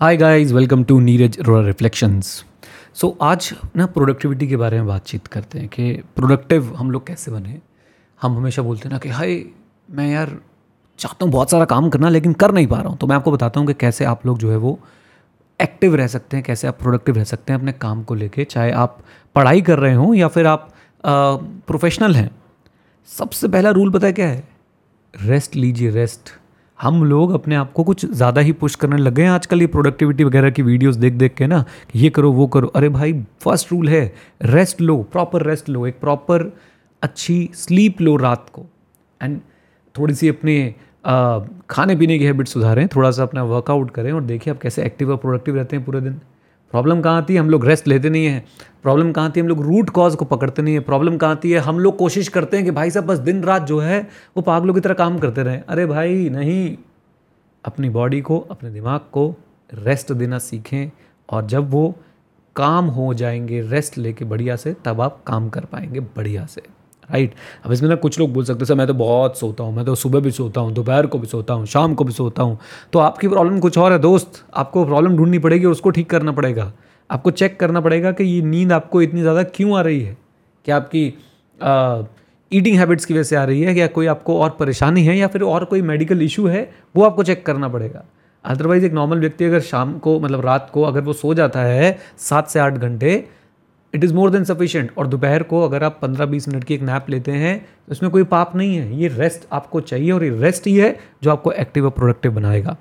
Hi guys welcome to Neeraj रोरा reflections सो आज ना प्रोडक्टिविटी के बारे में बातचीत करते हैं कि प्रोडक्टिव हम लोग कैसे बने? हम हमेशा बोलते हैं ना कि, हाय, मैं यार चाहता हूँ बहुत सारा काम करना लेकिन कर नहीं पा रहा हूँ। तो मैं आपको बताता हूँ कि कैसे आप लोग जो है वो एक्टिव रह सकते हैं, कैसे आप प्रोडक्टिव रह सकते हैं अपने काम को लेके, चाहे आप पढ़ाई कर रहे हों या फिर आप प्रोफेशनल हैं। सबसे पहला रूल पता है क्या है? रेस्ट लीजिए रेस्ट हम लोग अपने आप को कुछ ज़्यादा ही पुश करने लग गए हैं। आजकल ये प्रोडक्टिविटी वगैरह की वीडियोस देख देख के ना ये करो वो करो। अरे भाई फ़र्स्ट रूल है रेस्ट लो प्रॉपर रेस्ट लो। एक प्रॉपर अच्छी स्लीप लो रात को। एंड थोड़ी सी अपने आ, खाने पीने की हैबिट सुधारें थोड़ा सा अपना वर्कआउट करें और देखिए आप कैसे एक्टिव और प्रोडक्टिव रहते हैं पूरे दिन। प्रॉब्लम कहाँ आती है? हम लोग रेस्ट लेते नहीं हैं। प्रॉब्लम कहाँ आती है? हम लोग रूट कॉज को पकड़ते नहीं है। प्रॉब्लम कहाँ आती है? हम लोग कोशिश करते हैं कि भाई साहब, बस दिन रात जो है, वो पागलों की तरह काम करते रहें। अरे भाई, नहीं। अपनी बॉडी को, अपने दिमाग को रेस्ट देना सीखें और जब वो काम हो जाएँगे रेस्ट लेके बढ़िया से, तब आप काम कर पाएँगे बढ़िया से। राइट अब इसमें ना कुछ लोग बोल सकते सर, मैं तो बहुत सोता हूँ, मैं तो सुबह भी सोता हूँ, दोपहर को भी सोता हूँ, शाम को भी सोता हूँ। तो आपकी प्रॉब्लम कुछ और है, दोस्त। आपको प्रॉब्लम ढूंढनी पड़ेगी और उसको ठीक करना पड़ेगा। आपको चेक करना पड़ेगा कि ये नींद आपको इतनी ज़्यादा क्यों आ रही है? क्या आपकी ईटिंग हैबिट्स की वजह से आ रही है? या कोई आपको और परेशानी है? या फिर और कोई मेडिकल इशू है? वो आपको चेक करना पड़ेगा। अदरवाइज़ एक नॉर्मल व्यक्ति अगर शाम को मतलब रात को अगर वो सो जाता है सात से आठ घंटे it is more than sufficient और दोपहर को अगर आप पंद्रह बीस मिनट की एक नैप लेते हैं तो उसमें कोई पाप नहीं है। ये रेस्ट आपको चाहिए और ये रेस्ट ही है जो आपको एक्टिव और प्रोडक्टिव बनाएगा।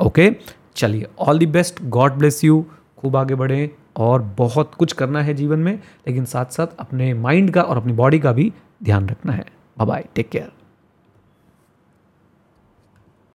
ओके चलिए all the best God bless you खूब आगे बढ़ें और बहुत कुछ करना है जीवन में, लेकिन साथ साथ अपने माइंड का और अपनी बॉडी का भी ध्यान रखना है। Bye take care